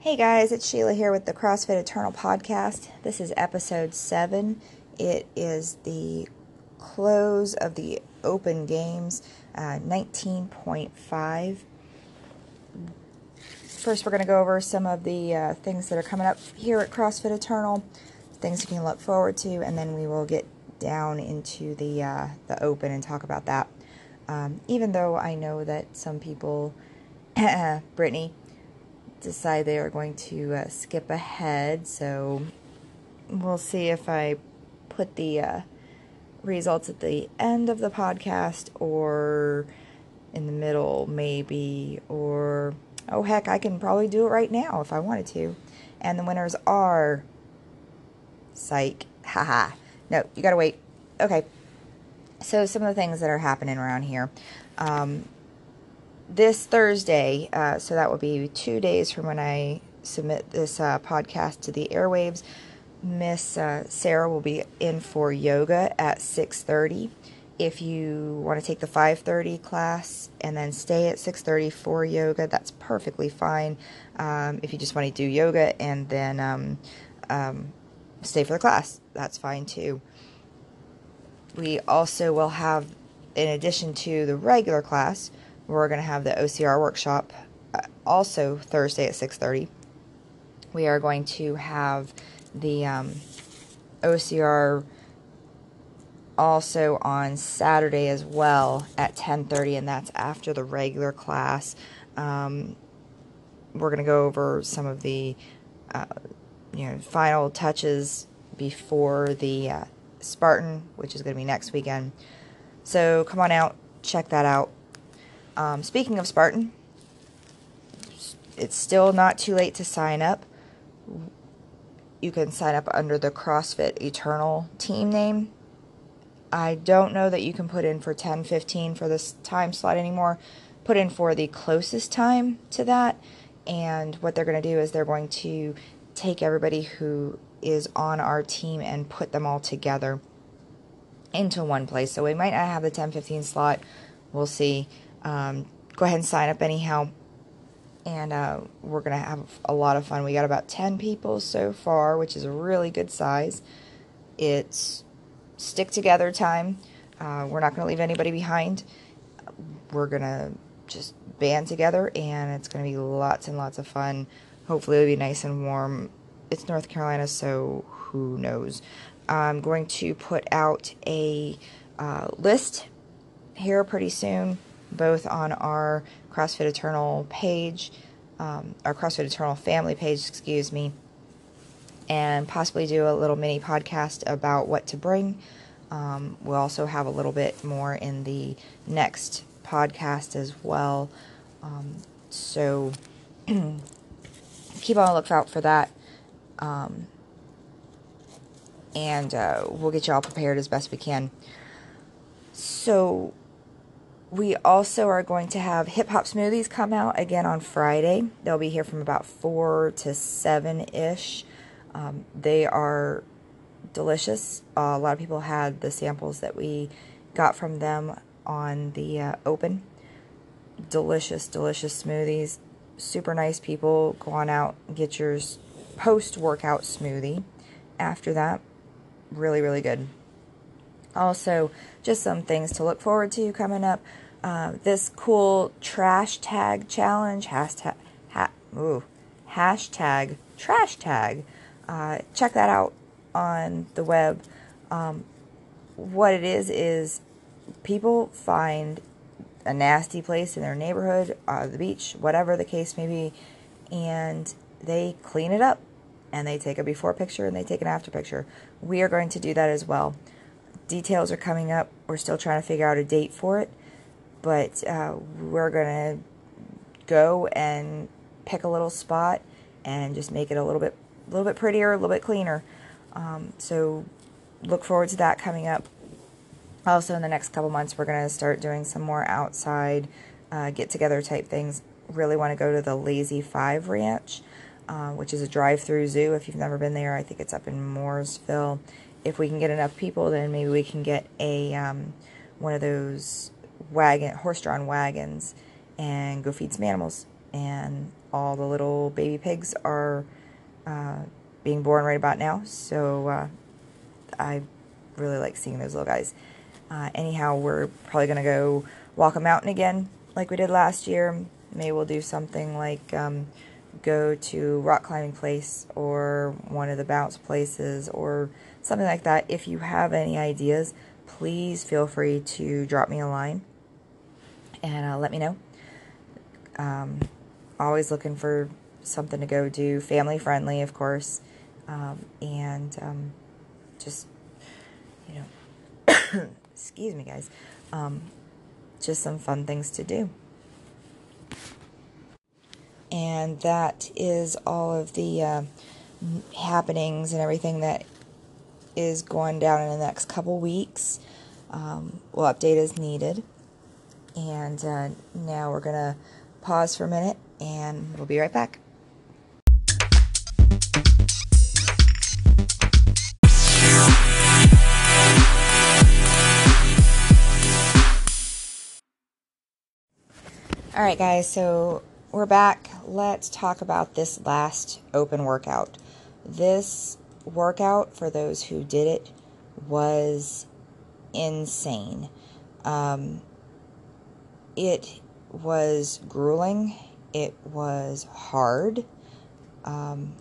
Hey guys, it's Sheila here with the CrossFit Eternal podcast. This is episode 7. It is the close of the Open Games uh, 19.5. First, we're going to go over some of the uh, things that are coming up here at CrossFit Eternal, things you can look forward to, and then we will get down into the uh, the Open and talk about that. Um, even though I know that some people, Brittany, decide they are going to uh, skip ahead. So we'll see if I put the uh, results at the end of the podcast or in the middle, maybe. Or, oh heck, I can probably do it right now if I wanted to. And the winners are. Psych. Haha. no, you gotta wait. Okay. So, some of the things that are happening around here. Um, this Thursday, uh, so that will be two days from when I submit this uh, podcast to the airwaves. Miss uh, Sarah will be in for yoga at 6:30. If you want to take the 5:30 class and then stay at 6:30 for yoga, that's perfectly fine. Um, if you just want to do yoga and then um, um, stay for the class, that's fine too. We also will have, in addition to the regular class, we're going to have the OCR workshop uh, also Thursday at 6:30. We are going to have the um, OCR also on Saturday as well at 10:30, and that's after the regular class. Um, we're going to go over some of the uh, you know final touches before the uh, Spartan, which is going to be next weekend. So come on out, check that out. Um, speaking of Spartan, it's still not too late to sign up. You can sign up under the CrossFit Eternal team name. I don't know that you can put in for 10:15 for this time slot anymore. Put in for the closest time to that, and what they're going to do is they're going to take everybody who is on our team and put them all together into one place. So we might not have the 10 15 slot. We'll see um, go ahead and sign up anyhow. And uh, we're going to have a lot of fun. We got about 10 people so far, which is a really good size. It's stick together time. Uh, we're not going to leave anybody behind. We're going to just band together, and it's going to be lots and lots of fun. Hopefully, it'll be nice and warm. It's North Carolina, so who knows? I'm going to put out a uh, list here pretty soon both on our CrossFit Eternal page, um, our CrossFit Eternal family page, excuse me, and possibly do a little mini podcast about what to bring. Um, we'll also have a little bit more in the next podcast as well. Um, so keep on the lookout for that. Um, and uh, we'll get you all prepared as best we can. So, we also are going to have hip hop smoothies come out again on Friday. They'll be here from about 4 to 7 ish. Um, they are delicious. Uh, a lot of people had the samples that we got from them on the uh, open. Delicious, delicious smoothies. Super nice people. Go on out get your post workout smoothie. After that, really, really good. Also, just some things to look forward to coming up. Uh, this cool trash tag challenge hashtag ha, ooh, hashtag trash tag. Uh, check that out on the web. Um, what it is is people find a nasty place in their neighborhood, uh, the beach, whatever the case may be, and they clean it up and they take a before picture and they take an after picture. We are going to do that as well. Details are coming up. We're still trying to figure out a date for it but uh, we're gonna go and pick a little spot and just make it a little bit a little bit prettier, a little bit cleaner. Um, so look forward to that coming up. Also, in the next couple months, we're gonna start doing some more outside uh, get together type things. Really want to go to the Lazy Five Ranch, uh, which is a drive-through zoo. If you've never been there, I think it's up in Mooresville. If we can get enough people, then maybe we can get a um, one of those wagon, horse-drawn wagons, and go feed some animals. And all the little baby pigs are uh, being born right about now. So uh, I really like seeing those little guys. Uh, anyhow, we're probably going to go walk a mountain again like we did last year. Maybe we'll do something like um, go to rock climbing place or one of the bounce places or something like that. If you have any ideas, please feel free to drop me a line and uh, let me know. Um, always looking for something to go do, family friendly, of course, um, and um, just you know, excuse me, guys, um, just some fun things to do. And that is all of the uh, happenings and everything that is going down in the next couple weeks. Um, we'll update as needed. And uh, now we're going to pause for a minute and we'll be right back. All right, guys, so we're back. Let's talk about this last open workout. This workout, for those who did it, was insane. Um, it was grueling. It was hard. Um,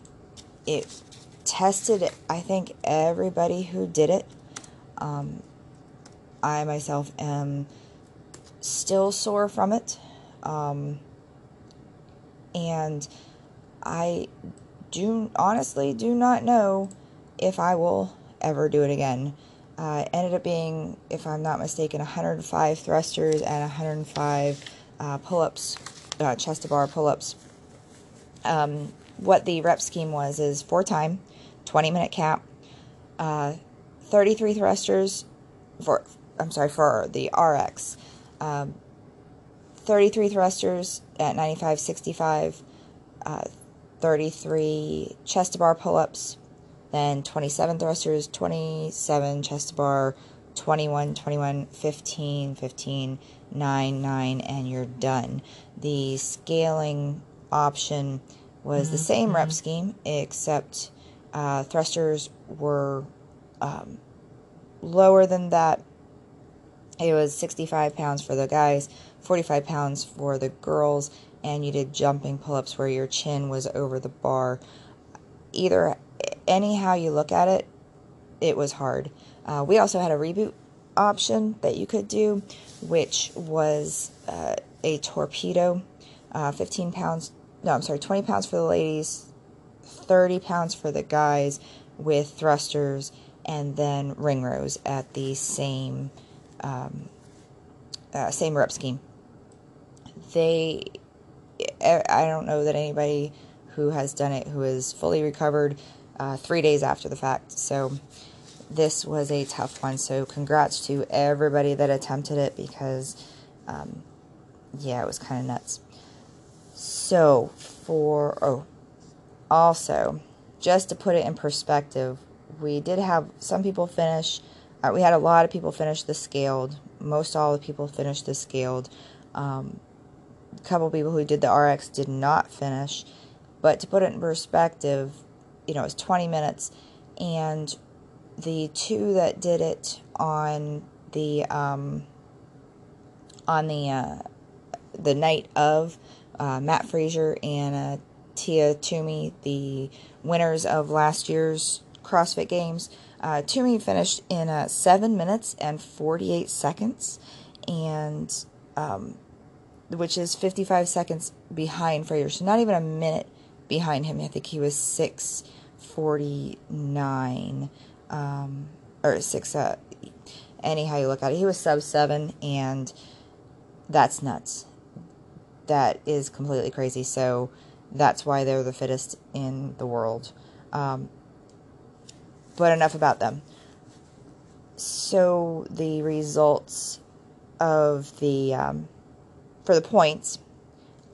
it tested, I think, everybody who did it. Um, I myself am still sore from it. Um, and I do honestly do not know if I will ever do it again. Uh, ended up being, if I'm not mistaken, 105 thrusters and 105 uh, pull-ups, uh, chest to bar pull-ups. Um, what the rep scheme was is four time, 20 minute cap, uh, 33 thrusters for, I'm sorry, for the RX, um, 33 thrusters at 95, 65, uh, 33 chest to bar pull ups, then 27 thrusters, 27 chest to bar, 21, 21, 15, 15, 9, 9, and you're done. The scaling option was mm-hmm. the same rep scheme, except uh, thrusters were um, lower than that. It was 65 pounds for the guys, 45 pounds for the girls, and you did jumping pull ups where your chin was over the bar. Either, anyhow you look at it, it was hard. Uh, we also had a reboot option that you could do, which was uh, a torpedo, uh, 15 pounds, no, I'm sorry, 20 pounds for the ladies, 30 pounds for the guys with thrusters, and then ring rows at the same um, uh, same rep scheme. They, I don't know that anybody who has done it who is fully recovered uh, three days after the fact. So this was a tough one. So congrats to everybody that attempted it because, um, yeah, it was kind of nuts. So for oh, also just to put it in perspective, we did have some people finish. Uh, we had a lot of people finish the scaled. Most all the people finished the scaled. Um, couple people who did the RX did not finish. But to put it in perspective, you know, it was 20 minutes, and the two that did it on the um, on the uh, the night of uh, Mat Fraser and uh, Tia Toomey, the winners of last year's CrossFit Games. Uh, Toomey finished in uh, seven minutes and 48 seconds, and um, which is 55 seconds behind Fraser. So not even a minute behind him. I think he was 649 um, or six. Uh, anyhow you look at it, he was sub seven, and that's nuts. That is completely crazy. So that's why they're the fittest in the world. Um, but enough about them. So the results of the um, for the points,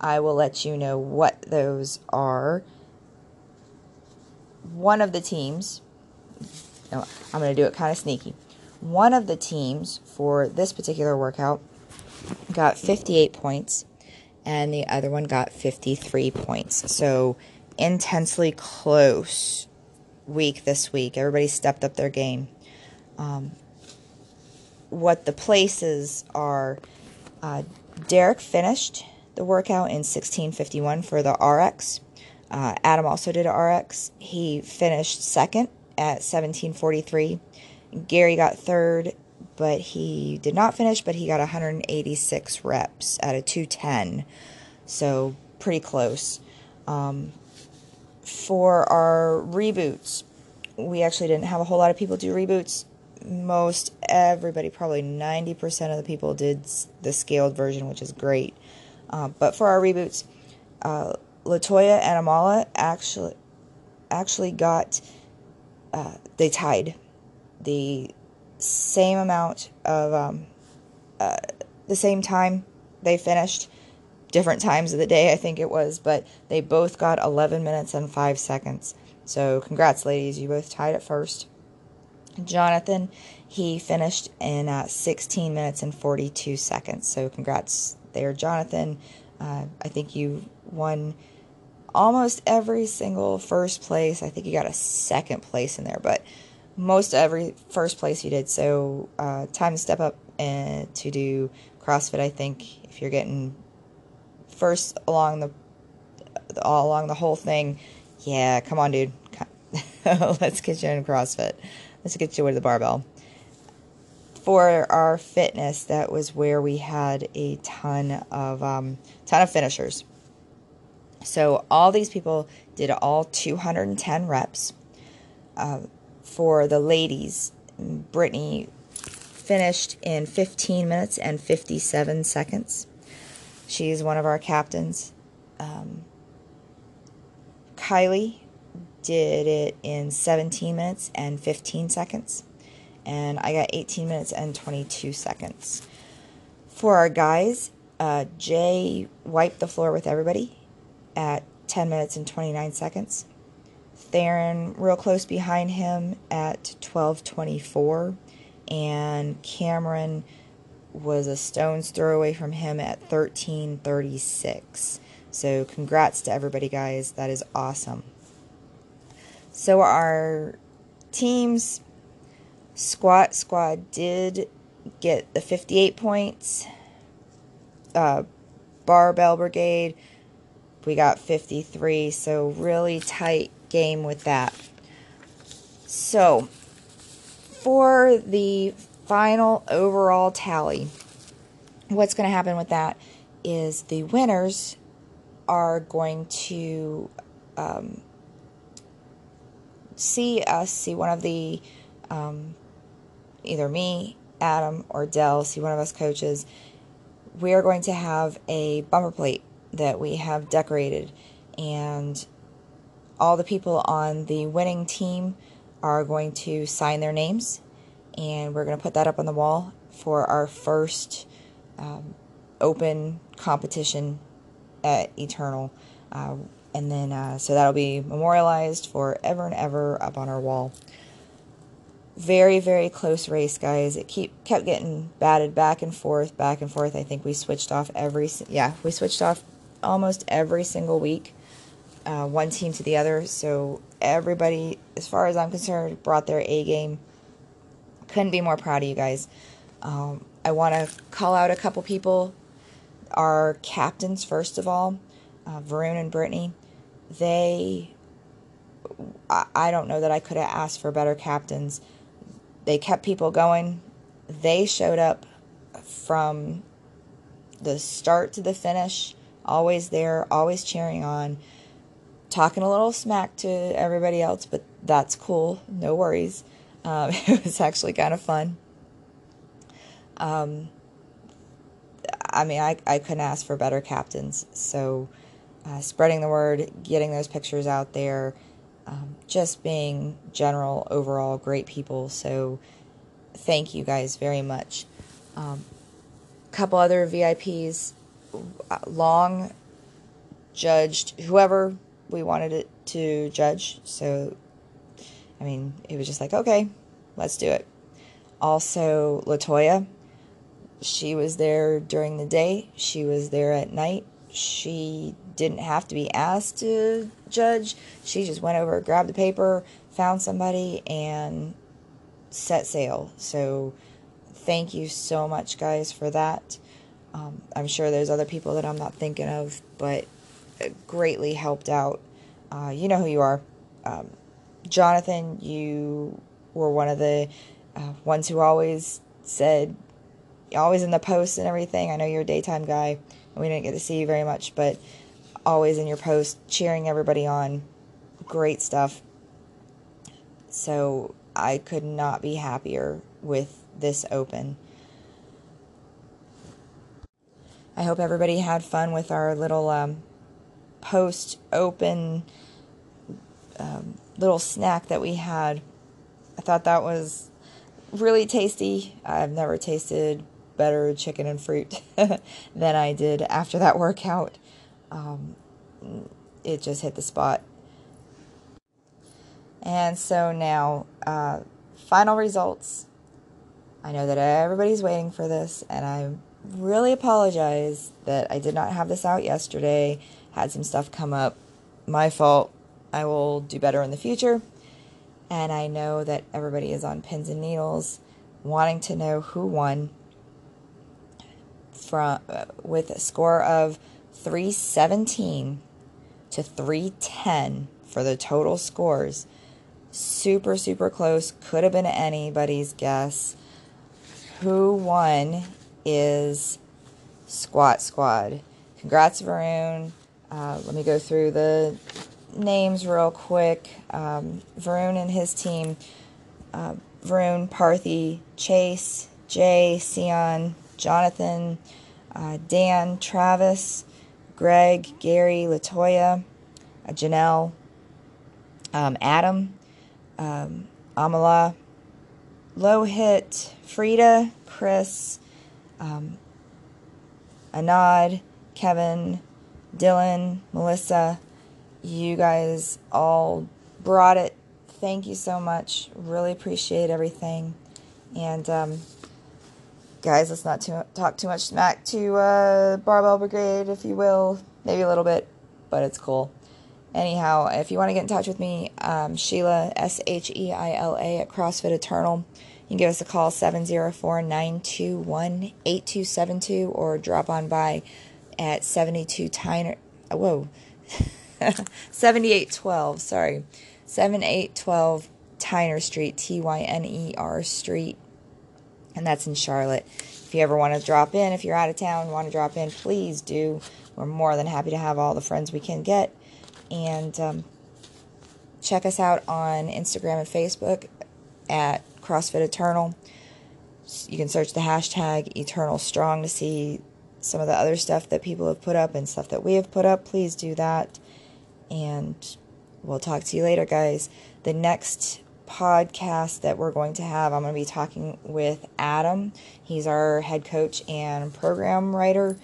I will let you know what those are. One of the teams I'm going to do it kind of sneaky. One of the teams for this particular workout got 58 points, and the other one got 53 points. So, intensely close week this week. Everybody stepped up their game. Um, what the places are uh, Derek finished the workout in 1651 for the RX. Uh, Adam also did RX. He finished second at 1743. Gary got third, but he did not finish, but he got 186 reps at a 210. So pretty close. Um, for our reboots, we actually didn't have a whole lot of people do reboots. Most everybody, probably 90% of the people did the scaled version, which is great. Uh, but for our reboots, uh, Latoya and Amala actually actually got uh, they tied the same amount of um, uh, the same time they finished. Different times of the day I think it was but they both got 11 minutes and 5 seconds. So congrats ladies. You both tied at first Jonathan he finished in uh, 16 minutes and 42 seconds so congrats there Jonathan uh, I think you won almost every single first place. I think you got a second place in there, but most every first place you did. So uh, time to step up and to do CrossFit. I think if you're getting first along the all along the whole thing, yeah, come on, dude. Let's get you in CrossFit. Let's get you with the barbell. For our fitness, that was where we had a ton of um, ton of finishers. So all these people did all 210 reps. Uh, for the ladies, Brittany finished in 15 minutes and 57 seconds. She's one of our captains. Um, Kylie did it in 17 minutes and 15 seconds. And I got 18 minutes and 22 seconds. For our guys, uh, Jay wiped the floor with everybody at 10 minutes and 29 seconds. Theron real close behind him at 12:24 and Cameron was a stone's throw away from him at 13:36. So congrats to everybody guys. That is awesome. So our teams squat squad did get the 58 points. Uh, barbell brigade we got 53, so really tight game with that. So, for the final overall tally, what's going to happen with that is the winners are going to um, see us, see one of the, um, either me, Adam, or Dell, see one of us coaches. We are going to have a bumper plate that we have decorated, and all the people on the winning team are going to sign their names, and we're going to put that up on the wall for our first um, open competition at Eternal. Uh, and then, uh, so that'll be memorialized forever and ever up on our wall. Very, very close race, guys. It keep kept getting batted back and forth, back and forth. I think we switched off every, yeah, we switched off almost every single week, uh, one team to the other. So everybody, as far as I'm concerned, brought their A game. Couldn't be more proud of you guys. Um, I want to call out a couple people. Our captains, first of all, uh, Varun and Brittany. They, I, I don't know that I could have asked for better captains. They kept people going. They showed up from the start to the finish always there, always cheering on, talking a little smack to everybody else, but that's cool. No worries. Um, it was actually kind of fun. Um, I mean, I, I couldn't ask for better captains. So, uh, spreading the word, getting those pictures out there, um, just being general, overall great people. So, thank you guys very much. A um, couple other VIPs long judged whoever we wanted it to judge. So, I mean, it was just like, okay, let's do it. Also, Latoya, She was there during the day, she was there at night. She didn't have to be asked to judge. She just went over, grabbed the paper, found somebody, and set sail. So, thank you so much, guys, for that. Um, I'm sure there's other people that I'm not thinking of, but greatly helped out. Uh, you know who you are. Um, Jonathan, you were one of the uh, ones who always said, always in the post and everything. I know you're a daytime guy, and we didn't get to see you very much, but always in your post, cheering everybody on. Great stuff. So I could not be happier with this open. I hope everybody had fun with our little um, post open um, little snack that we had. I thought that was really tasty. I've never tasted better chicken and fruit than I did after that workout. Um, it just hit the spot. And so now, uh, final results. I know that everybody's waiting for this, and I really apologize that I did not have this out yesterday. Had some stuff come up. My fault. I will do better in the future. And I know that everybody is on pins and needles wanting to know who won from uh, with a score of 317 to 310 for the total scores. Super super close, could have been anybody's guess. Who won is Squat Squad. Congrats Varun. Uh, let me go through the names real quick. Um, Varun and his team. Uh, Varun, Parthy, Chase, Jay, Sion, Jonathan, uh, Dan, Travis, Greg, Gary, Latoya, uh, Janelle, um, Adam, um, Amala, Lohit, Frida, Chris, um, Anad, Kevin, Dylan, Melissa, you guys all brought it. Thank you so much. Really appreciate everything. And um, guys, let's not too, talk too much smack to uh, Barbell Brigade, if you will. Maybe a little bit, but it's cool. Anyhow, if you want to get in touch with me, um, Sheila, S H E I L A, at CrossFit Eternal. You can give us a call 704 921 8272 or drop on by at 72 Tyner. Whoa. 7812, sorry. 7812 Tyner Street, T Y N E R Street. And that's in Charlotte. If you ever want to drop in, if you're out of town, want to drop in, please do. We're more than happy to have all the friends we can get. And um, check us out on Instagram and Facebook at CrossFit Eternal. You can search the hashtag Eternal Strong to see some of the other stuff that people have put up and stuff that we have put up. Please do that. And we'll talk to you later, guys. The next podcast that we're going to have, I'm going to be talking with Adam. He's our head coach and program writer.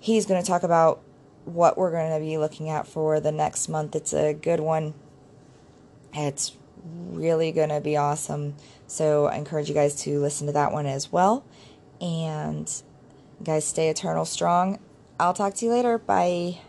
He's going to talk about what we're going to be looking at for the next month. It's a good one. It's really going to be awesome. So I encourage you guys to listen to that one as well. And guys, stay eternal strong. I'll talk to you later. Bye.